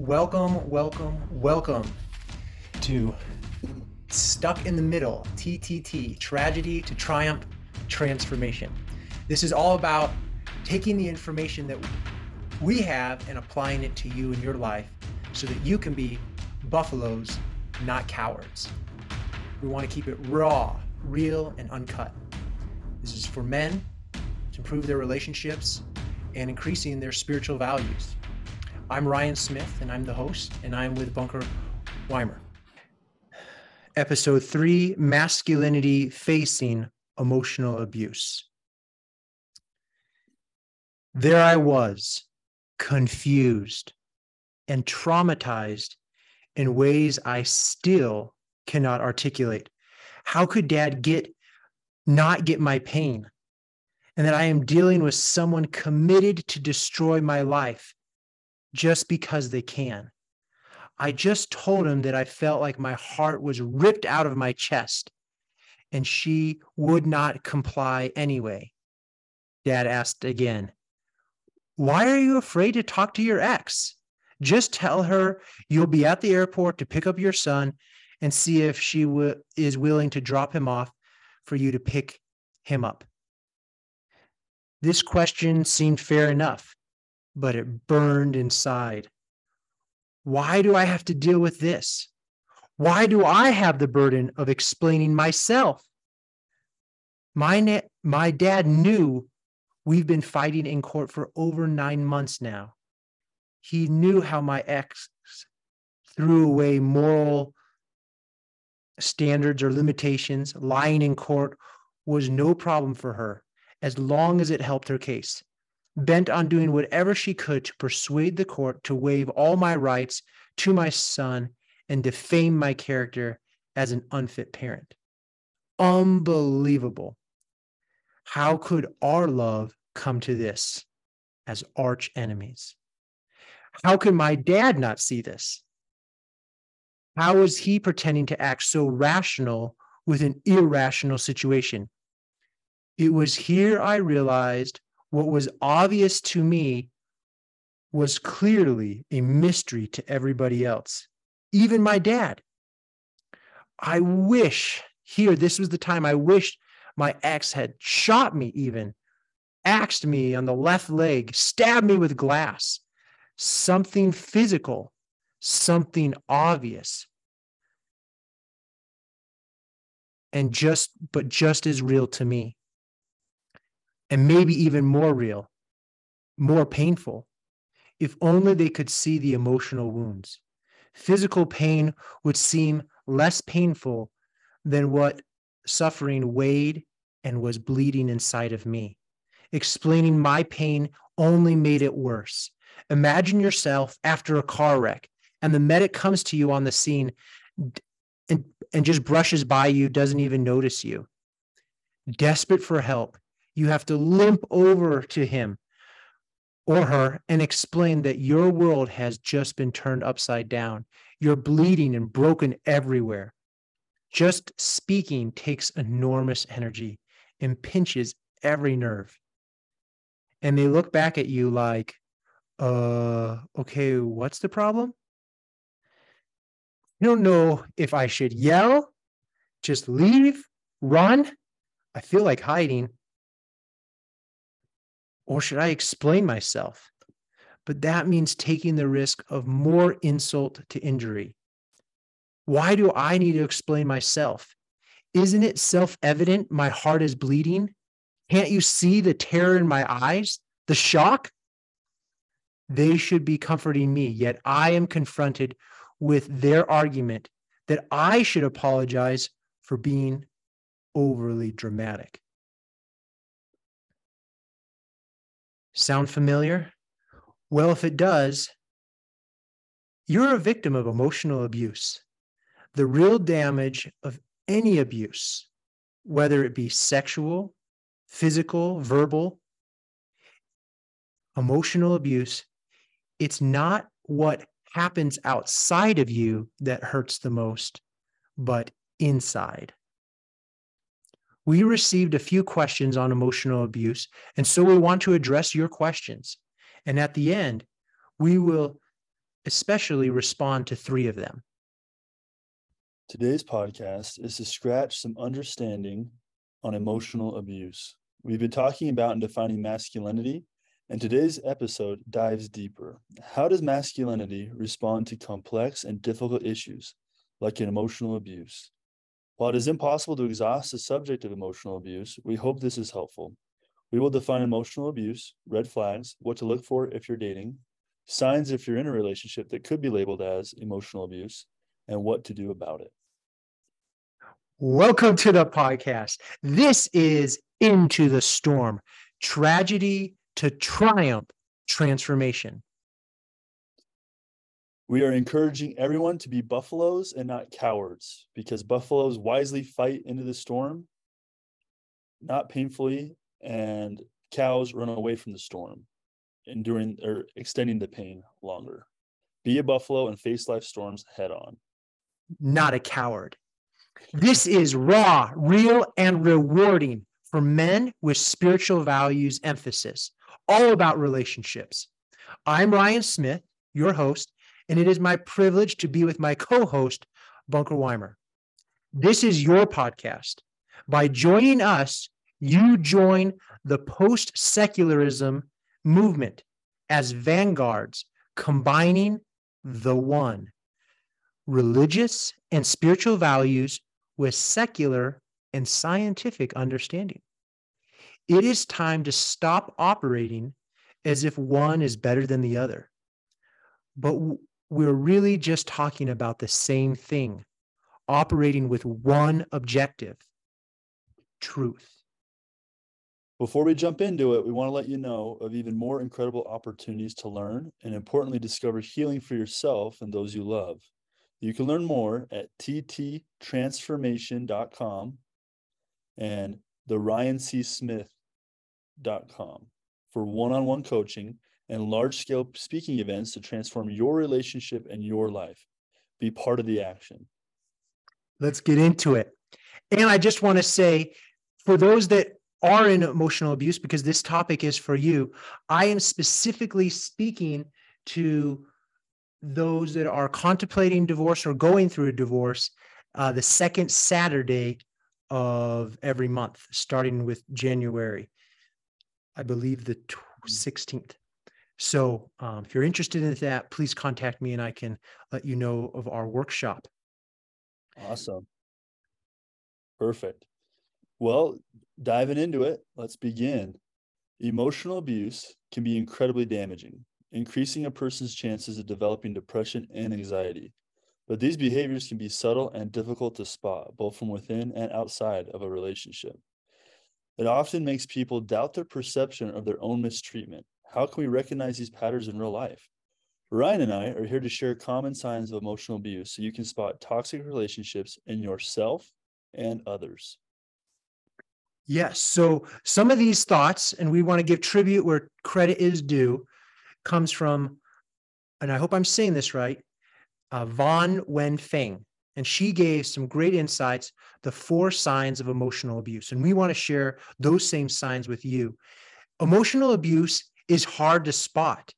Welcome, welcome, welcome to Stuck in the Middle, TTT, Tragedy to Triumph Transformation. This is all about taking the information that we have and applying it to you in your life so that you can be buffaloes, not cowards. We want to keep it raw, real, and uncut. This is for men to improve their relationships and increasing their spiritual values. I'm Ryan Smith, and I'm the host, and I'm with Bunker Weimer. Episode three Masculinity Facing Emotional Abuse. There I was, confused and traumatized in ways I still cannot articulate. How could dad get not get my pain? And that I am dealing with someone committed to destroy my life just because they can. I just told him that I felt like my heart was ripped out of my chest, and she would not comply anyway. Dad asked again, Why are you afraid to talk to your ex? Just tell her you'll be at the airport to pick up your son and see if she w- is willing to drop him off for you to pick him up. This question seemed fair enough, but it burned inside. Why do I have to deal with this? Why do I have the burden of explaining myself? My, na- my dad knew we've been fighting in court for over nine months now. He knew how my ex threw away moral standards or limitations. Lying in court was no problem for her as long as it helped her case bent on doing whatever she could to persuade the court to waive all my rights to my son and defame my character as an unfit parent. Unbelievable. How could our love come to this as arch enemies? How could my dad not see this? How is he pretending to act so rational with an irrational situation? It was here I realized what was obvious to me was clearly a mystery to everybody else, even my dad. I wish here, this was the time I wished my ex had shot me, even axed me on the left leg, stabbed me with glass, something physical, something obvious. And just, but just as real to me and maybe even more real, more painful. If only they could see the emotional wounds. Physical pain would seem less painful than what suffering weighed and was bleeding inside of me. Explaining my pain only made it worse. Imagine yourself after a car wreck and the medic comes to you on the scene and, and just brushes by you, doesn't even notice you. Desperate for help, you have to limp over to him or her and explain that your world has just been turned upside down. You're bleeding and broken everywhere. Just speaking takes enormous energy and pinches every nerve. And they look back at you like, uh, okay, what's the problem? I don't know if I should yell, just leave, run. I feel like hiding. Or should I explain myself? But that means taking the risk of more insult to injury. Why do I need to explain myself? Isn't it self evident my heart is bleeding? Can't you see the terror in my eyes, the shock? They should be comforting me, yet I am confronted with their argument that I should apologize for being overly dramatic. Sound familiar? Well, if it does, you're a victim of emotional abuse. The real damage of any abuse, whether it be sexual, physical, verbal, emotional abuse, it's not what happens outside of you that hurts the most, but inside we received a few questions on emotional abuse. And so we want to address your questions. And at the end, we will especially respond to three of them. Today's podcast is to scratch some understanding on emotional abuse. We've been talking about and defining masculinity, and today's episode dives deeper. How does masculinity respond to complex and difficult issues like an emotional abuse? While it is impossible to exhaust the subject of emotional abuse, we hope this is helpful. We will define emotional abuse, red flags, what to look for if you're dating, signs if you're in a relationship that could be labeled as emotional abuse, and what to do about it. Welcome to the podcast. This is Into the Storm Tragedy to Triumph Transformation. We are encouraging everyone to be buffaloes and not cowards because buffaloes wisely fight into the storm, not painfully, and cows run away from the storm, enduring or extending the pain longer. Be a buffalo and face life storms head on. Not a coward. This is raw, real, and rewarding for men with spiritual values emphasis, all about relationships. I'm Ryan Smith, your host, and it is my privilege to be with my co host, Bunker Weimer. This is your podcast. By joining us, you join the post secularism movement as vanguards, combining the one religious and spiritual values with secular and scientific understanding. It is time to stop operating as if one is better than the other. But we're really just talking about the same thing, operating with one objective truth. Before we jump into it, we want to let you know of even more incredible opportunities to learn and importantly discover healing for yourself and those you love. You can learn more at tttransformation.com and the ryansmith.com for one-on-one coaching and large-scale speaking events to transform your relationship and your life. Be part of the action. Let's get into it. And I just want to say for those that are in emotional abuse because this topic is for you. I am specifically speaking to those that are contemplating divorce or going through a divorce uh, the second Saturday of every month, starting with January, I believe the 16th. So um, if you're interested in that, please contact me and I can let you know of our workshop. Awesome. Perfect. Well, diving into it, let's begin. Emotional abuse can be incredibly damaging, increasing a person's chances of developing depression and anxiety. But these behaviors can be subtle and difficult to spot, both from within and outside of a relationship. It often makes people doubt their perception of their own mistreatment. How can we recognize these patterns in real life? Ryan and I are here to share common signs of emotional abuse so you can spot toxic relationships in yourself and others. Yes. So some of these thoughts, and we want to give tribute where credit is due, comes from, and I hope I'm saying this right, uh, Viann Nguyen-Feng. And she gave some great insights, the four signs of emotional abuse. And we want to share those same signs with you. Emotional abuse is hard to spot.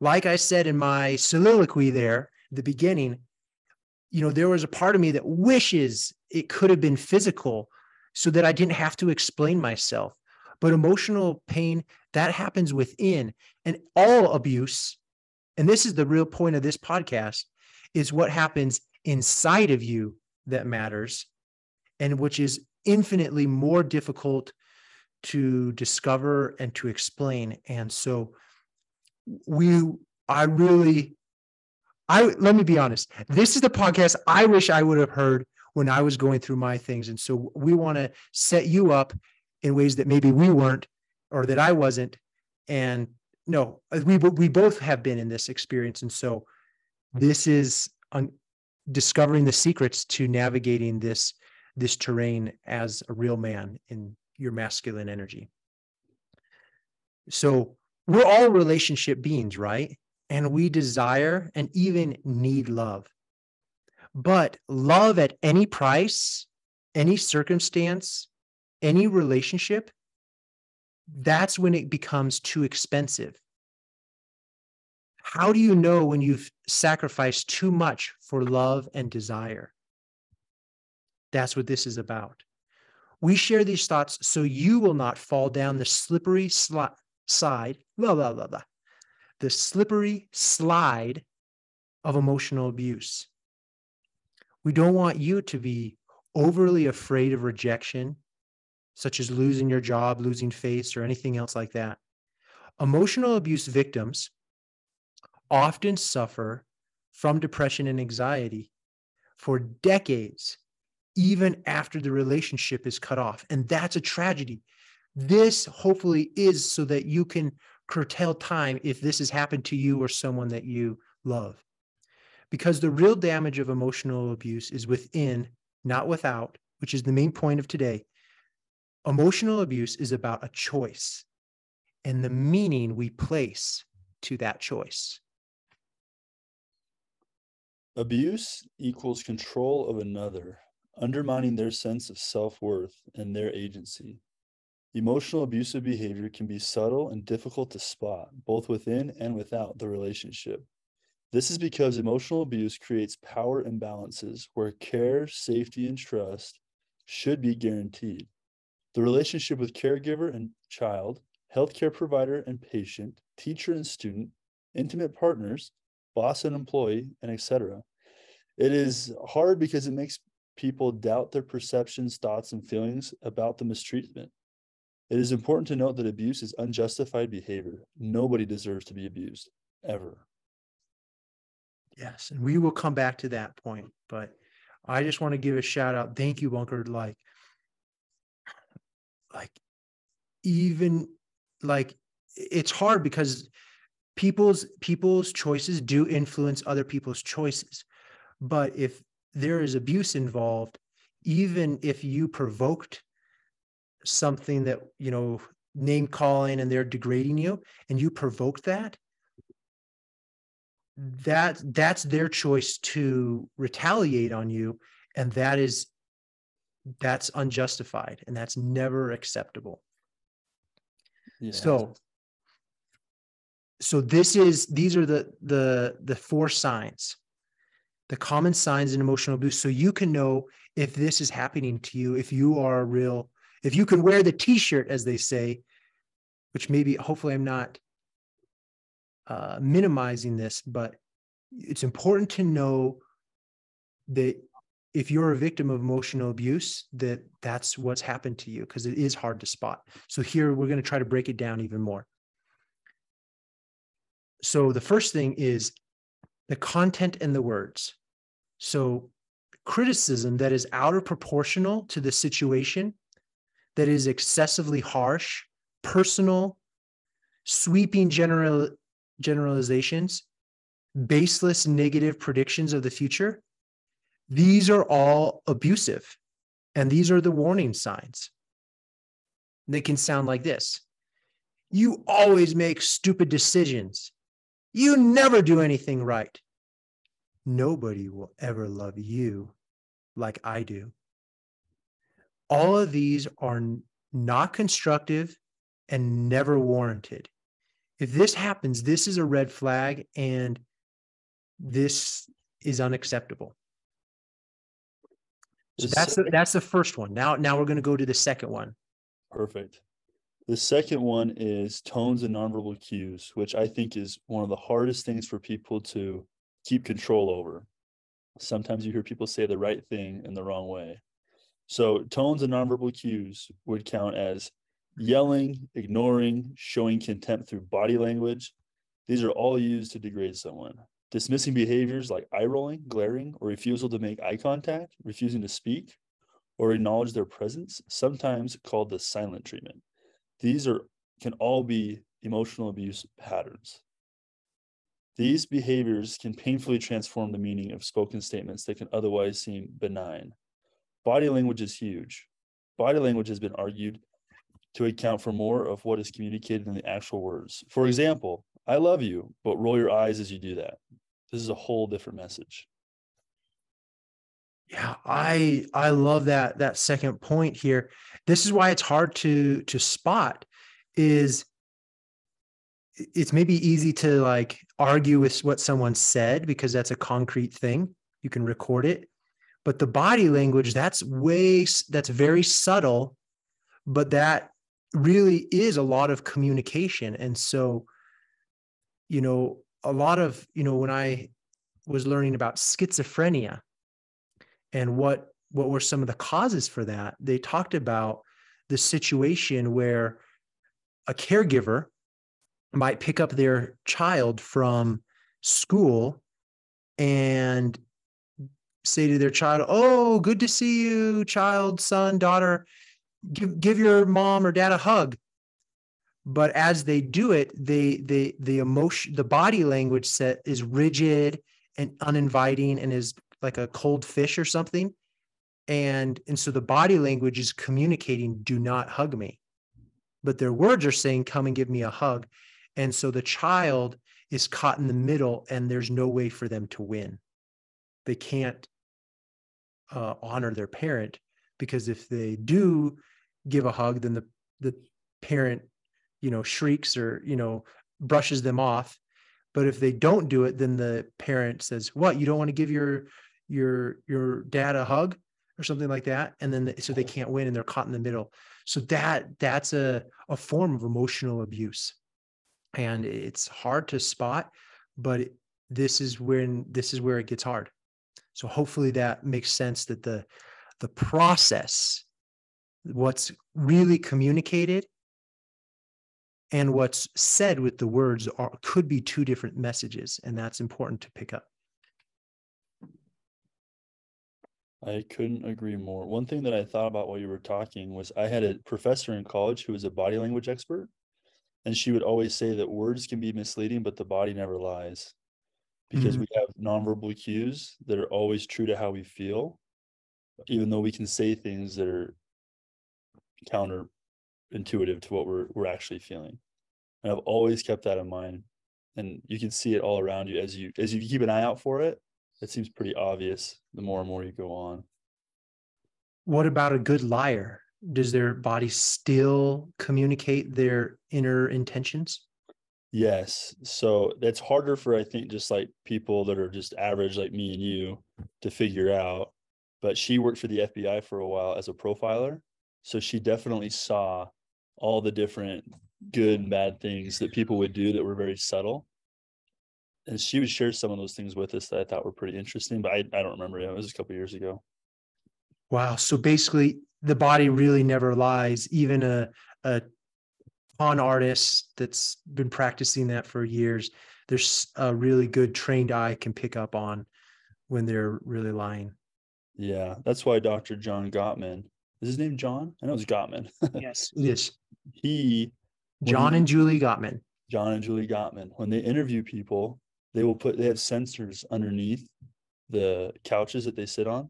Like I said in my soliloquy there, the beginning, you know, there was a part of me that wishes it could have been physical so that I didn't have to explain myself. But emotional pain, that happens within. And all abuse, and this is the real point of this podcast, is what happens inside of you that matters, and which is infinitely more difficult to discover and to explain. And so we, I really, I let me be honest. This is the podcast I wish I would have heard when I was going through my things. And so we want to set you up in ways that maybe we weren't or that I wasn't. And no, we we both have been in this experience. And so this is on discovering the secrets to navigating this this terrain as a real man in your masculine energy. So we're all relationship beings, right? And we desire and even need love. But love at any price, any circumstance, any relationship, that's when it becomes too expensive. How do you know when you've sacrificed too much for love and desire? That's what this is about. We share these thoughts so you will not fall down the slippery sli- side, blah, blah, blah, blah, the slippery slide of emotional abuse. We don't want you to be overly afraid of rejection, such as losing your job, losing face, or anything else like that. Emotional abuse victims often suffer from depression and anxiety for decades, even after the relationship is cut off. And that's a tragedy. This hopefully is so that you can curtail time if this has happened to you or someone that you love. Because the real damage of emotional abuse is within, not without, which is the main point of today. Emotional abuse is about a choice and the meaning we place to that choice. Abuse equals control of another, undermining their sense of self worth and their agency. Emotional abusive behavior can be subtle and difficult to spot, both within and without the relationship. This is because emotional abuse creates power imbalances where care, safety, and trust should be guaranteed. The relationship with caregiver and child healthcare provider and patient, teacher and student, intimate partners, boss and employee, and etc. It is hard because it makes people doubt their perceptions, thoughts, and feelings about the mistreatment. It is important to note that abuse is unjustified behavior. Nobody deserves to be abused, ever. Yes, and we will come back to that point, but I just want to give a shout out. Thank you, Bunker. Like, like even like it's hard because people's people's choices do influence other people's choices but if there is abuse involved even if you provoked something that you know name calling and they're degrading you and you provoked that that that's their choice to retaliate on you. And that is that's unjustified and that's never acceptable. So so this is these are the the the four signs the common signs and emotional abuse so you can know if this is happening to you if you are a real if you can wear the t-shirt as they say which maybe hopefully i'm not uh, minimizing this but it's important to know that if you're a victim of emotional abuse that that's what's happened to you because it is hard to spot. So here we're going to try to break it down even more. So the first thing is the content and the words so criticism that is out of proportional to the situation that is excessively harsh personal sweeping general generalizations baseless negative predictions of the future these are all abusive. And these are the warning signs. They can sound like this You always make stupid decisions. You never do anything right. Nobody will ever love you like I do. All of these are not constructive and never warranted. If this happens, this is a red flag and this is unacceptable. So that's the, that's the first one. Now now we're going to go to the second one. Perfect. The second one is tones and nonverbal cues, which I think is one of the hardest things for people to keep control over. Sometimes you hear people say the right thing in the wrong way. So tones and nonverbal cues would count as yelling, ignoring, showing contempt through body language. These are all used to degrade someone. Dismissing behaviors like eye rolling, glaring, or refusal to make eye contact, refusing to speak, or acknowledge their presence, sometimes called the silent treatment. These are can all be emotional abuse patterns. These behaviors can painfully transform the meaning of spoken statements that can otherwise seem benign. Body language is huge. Body language has been argued to account for more of what is communicated than the actual words. For example, I love you, but roll your eyes as you do that. This is a whole different message. Yeah, I I love that that second point here. This is why it's hard to to spot is it's maybe easy to like argue with what someone said because that's a concrete thing. You can record it. But the body language that's way that's very subtle but that really is a lot of communication. And so you know a lot of you know when i was learning about schizophrenia and what what were some of the causes for that they talked about the situation where a caregiver might pick up their child from school and say to their child, "Oh, good to see you, child, son, daughter. Give give your mom or dad a hug." But as they do it, they they the emotion, the body language set is rigid and uninviting and is like a cold fish or something. And and so the body language is communicating, "Do not hug me," but their words are saying, "Come and give me a hug." And so the child is caught in the middle, and there's no way for them to win. They can't uh, honor their parent because if they do give a hug then the the parent you know shrieks or you know brushes them off. But if they don't do it then the parent says what you don't want to give your your your dad a hug or something like that? And then the, so they can't win and they're caught in the middle. So that that's a a form of emotional abuse and it's hard to spot but this is when this is where it gets hard so hopefully that makes sense that the the process, what's really communicated and what's said with the words are could be two different messages, and that's important to pick up. I couldn't agree more. One thing that I thought about while you were talking was I had a professor in college who was a body language expert, and she would always say that words can be misleading, but the body never lies because mm-hmm. we have nonverbal cues that are always true to how we feel, even though we can say things that are counterintuitive to what we're we're actually feeling. And I've always kept that in mind. And you can see it all around you as you as you keep an eye out for it. It seems pretty obvious the more and more you go on. What about a good liar? Does their body still communicate their inner intentions? Yes. So that's harder for I think just like people that are just average like me and you to figure out. But she worked for the FBI for a while as a profiler. So she definitely saw all the different good and bad things that people would do that were very subtle. And she would share some of those things with us that I thought were pretty interesting, but I, I don't remember. It was a couple years ago. Wow. So basically the body really never lies. Even a a con artist that's been practicing that for years, there's a really good trained eye can pick up on when they're really lying. Yeah, that's why Dr. John Gottman is his name John? I know it's Gottman. yes, is. He John he, and Julie Gottman. John and Julie Gottman. When they interview people, they will put they have sensors underneath the couches that they sit on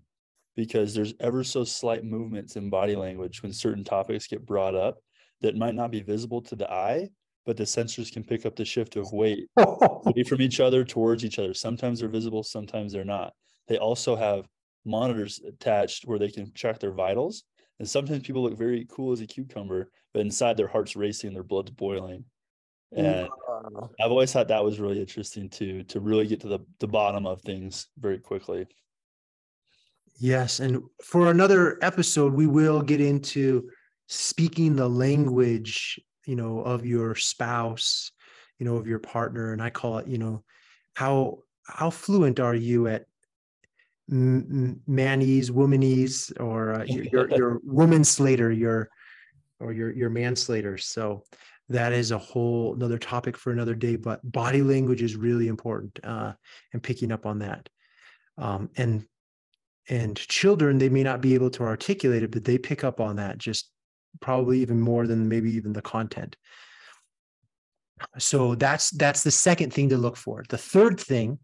because there's ever so slight movements in body language when certain topics get brought up that might not be visible to the eye, but the sensors can pick up the shift of weight oh. away from each other towards each other. Sometimes they're visible, sometimes they're not. They also have monitors attached where they can track their vitals. And sometimes people look very cool as a cucumber, but inside their heart's racing, their blood's boiling. And I've always thought that was really interesting too, to really get to the, the bottom of things very quickly. Yes. And for another episode, we will get into speaking the language you know of your spouse you know of your partner and i call it you know how how fluent are you at manese womanese or uh, your, your, your woman slater your or your your manslater so that is a whole another topic for another day but body language is really important uh and picking up on that um and and children they may not be able to articulate it but they pick up on that just probably even more than maybe even the content. So that's that's the second thing to look for. The third thing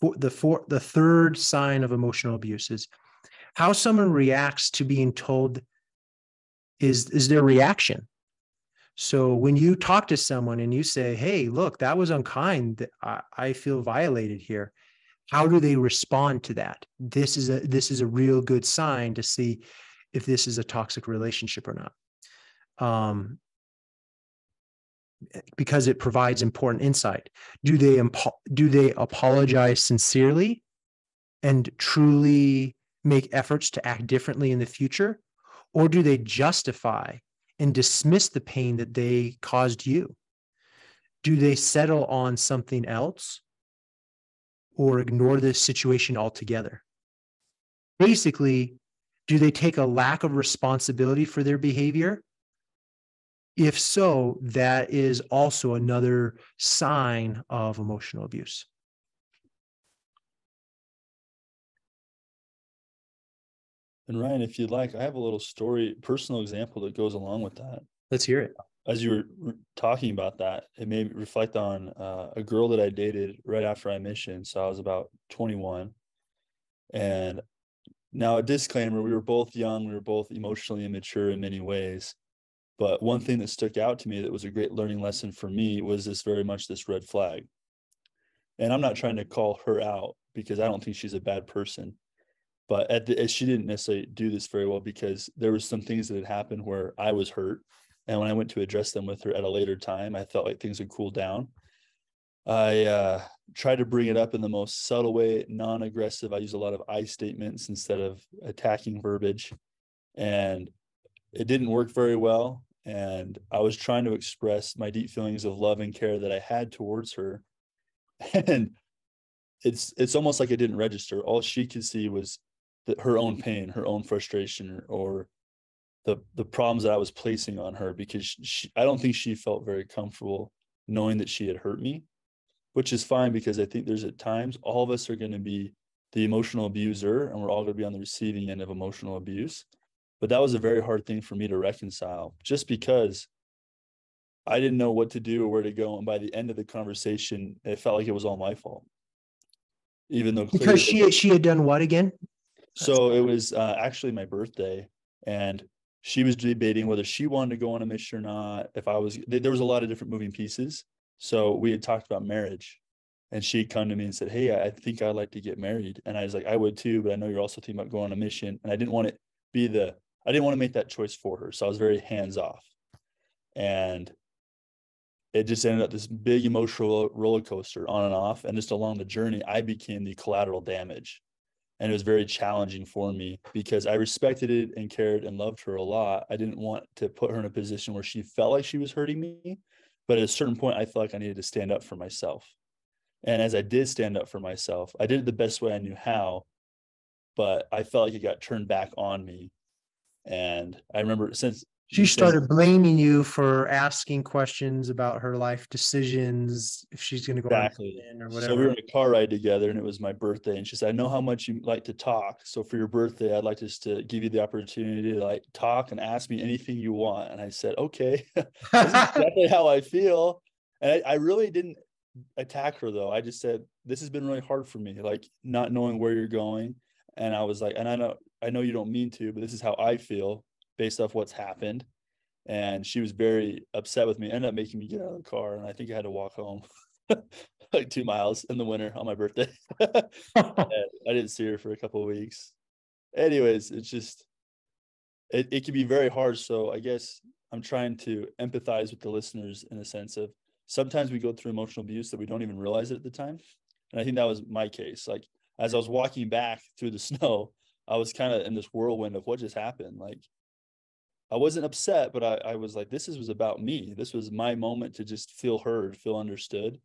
for the for the third sign of emotional abuse is how someone reacts to being told is is their reaction. So when you talk to someone and you say hey look that was unkind. I, I feel violated here how do they respond to that this is a this is a real good sign to see if this is a toxic relationship or not um, because it provides important insight. Do they do they apologize sincerely and truly make efforts to act differently in the future, or do they justify and dismiss the pain that they caused you? Do they settle on something else or ignore the situation altogether? Basically, do they take a lack of responsibility for their behavior if so, that is also another sign of emotional abuse. And Ryan, if you'd like, I have a little story, personal example that goes along with that. Let's hear it. As you were talking about that, it made me reflect on uh, a girl that I dated right after I mission. So I was about 21. And now, a disclaimer we were both young, we were both emotionally immature in many ways. But one thing that stuck out to me that was a great learning lesson for me was this very much this red flag. And I'm not trying to call her out because I don't think she's a bad person. But at the, she didn't necessarily do this very well because there was some things that had happened where I was hurt. And when I went to address them with her at a later time, I felt like things had cooled down. I uh, tried to bring it up in the most subtle way, non aggressive. I use a lot of I statements instead of attacking verbiage. And it didn't work very well and i was trying to express my deep feelings of love and care that i had towards her and it's it's almost like it didn't register all she could see was that her own pain her own frustration or the the problems that i was placing on her because she, i don't think she felt very comfortable knowing that she had hurt me which is fine because i think there's at times all of us are going to be the emotional abuser and we're all going to be on the receiving end of emotional abuse but that was a very hard thing for me to reconcile just because I didn't know what to do or where to go. And by the end of the conversation, it felt like it was all my fault. Even though because she she had done what again? So it was uh, actually my birthday, and she was debating whether she wanted to go on a mission or not. If I was, there was a lot of different moving pieces. So we had talked about marriage, and she'd come to me and said, "Hey, I think I'd like to get married." And I was like, "I would too, but I know you're also thinking about going on a mission." And I didn't want to be the I didn't want to make that choice for her. So I was very hands off. And it just ended up this big emotional roller coaster on and off. And just along the journey, I became the collateral damage. And it was very challenging for me because I respected it and cared and loved her a lot. I didn't want to put her in a position where she felt like she was hurting me. But at a certain point, I felt like I needed to stand up for myself. And as I did stand up for myself, I did it the best way I knew how. But I felt like it got turned back on me and I remember since she started blaming you for asking questions about her life decisions, if she's going to go exactly. or whatever. So we were in a car ride together, and it was my birthday. And she said, "I know how much you like to talk. So for your birthday, I'd like just to give you the opportunity to like talk and ask me anything you want." And I said, "Okay, this is exactly how I feel." And I, I really didn't attack her though. I just said, "This has been really hard for me, like not knowing where you're going." And I was like, and I know I know you don't mean to, but this is how I feel based off what's happened. And she was very upset with me, ended up making me get out of the car. And I think I had to walk home like two miles in the winter on my birthday. I didn't see her for a couple of weeks. Anyways, it's just, it, it can be very hard. So I guess I'm trying to empathize with the listeners in a sense of sometimes we go through emotional abuse that we don't even realize it at the time. And I think that was my case. Like as I was walking back through the snow, I was kind of in this whirlwind of what just happened. Like I wasn't upset, but I, I was like, this is, was about me. This was my moment to just feel heard, feel understood.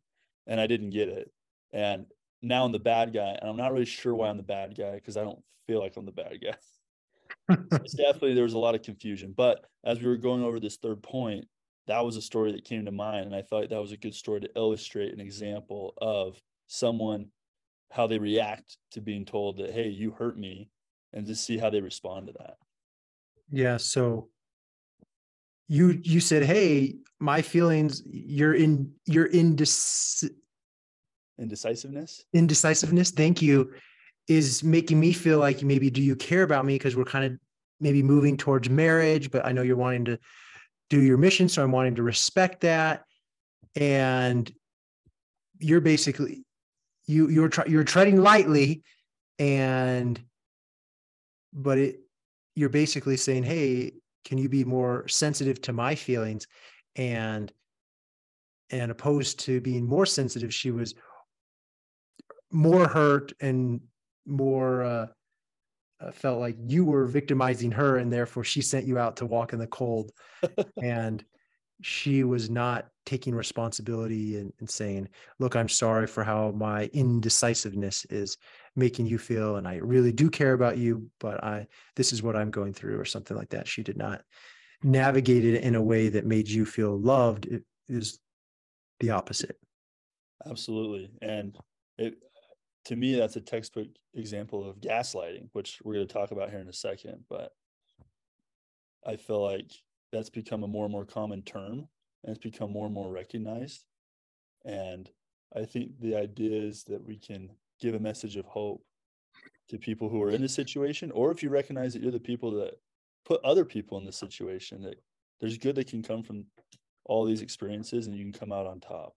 And I didn't get it. And now I'm the bad guy. And I'm not really sure why I'm the bad guy because I don't feel like I'm the bad guy. it's definitely there was a lot of confusion. But as we were going over this third point, that was a story that came to mind. And I thought that was a good story to illustrate an example of someone how they react to being told that, hey, you hurt me and to see how they respond to that. Yeah. So you you said, "Hey, my feelings. You're in. You're indes- indecisiveness. Indecisiveness. Thank you. Is making me feel like maybe do you care about me because we're kind of maybe moving towards marriage, but I know you're wanting to do your mission, so I'm wanting to respect that. And you're basically you you're tr- you're treading lightly, and but it you're basically saying hey can you be more sensitive to my feelings? And and opposed to being more sensitive, she was more hurt and more uh, uh, felt like you were victimizing her, and therefore she sent you out to walk in the cold, and she was not taking responsibility and, and, saying, "Look, I'm sorry for how my indecisiveness is making you feel, and I really do care about you, but I this is what I'm going through," or something like that. She did not navigate it in a way that made you feel loved. It is the opposite. Absolutely, and it to me that's a textbook example of gaslighting, which we're going to talk about here in a second. But I feel like that's become a more and more common term and it's become more and more recognized. And I think the idea is that we can give a message of hope to people who are in the situation, or if you recognize that you're the people that put other people in the situation, that there's good that can come from all these experiences and you can come out on top.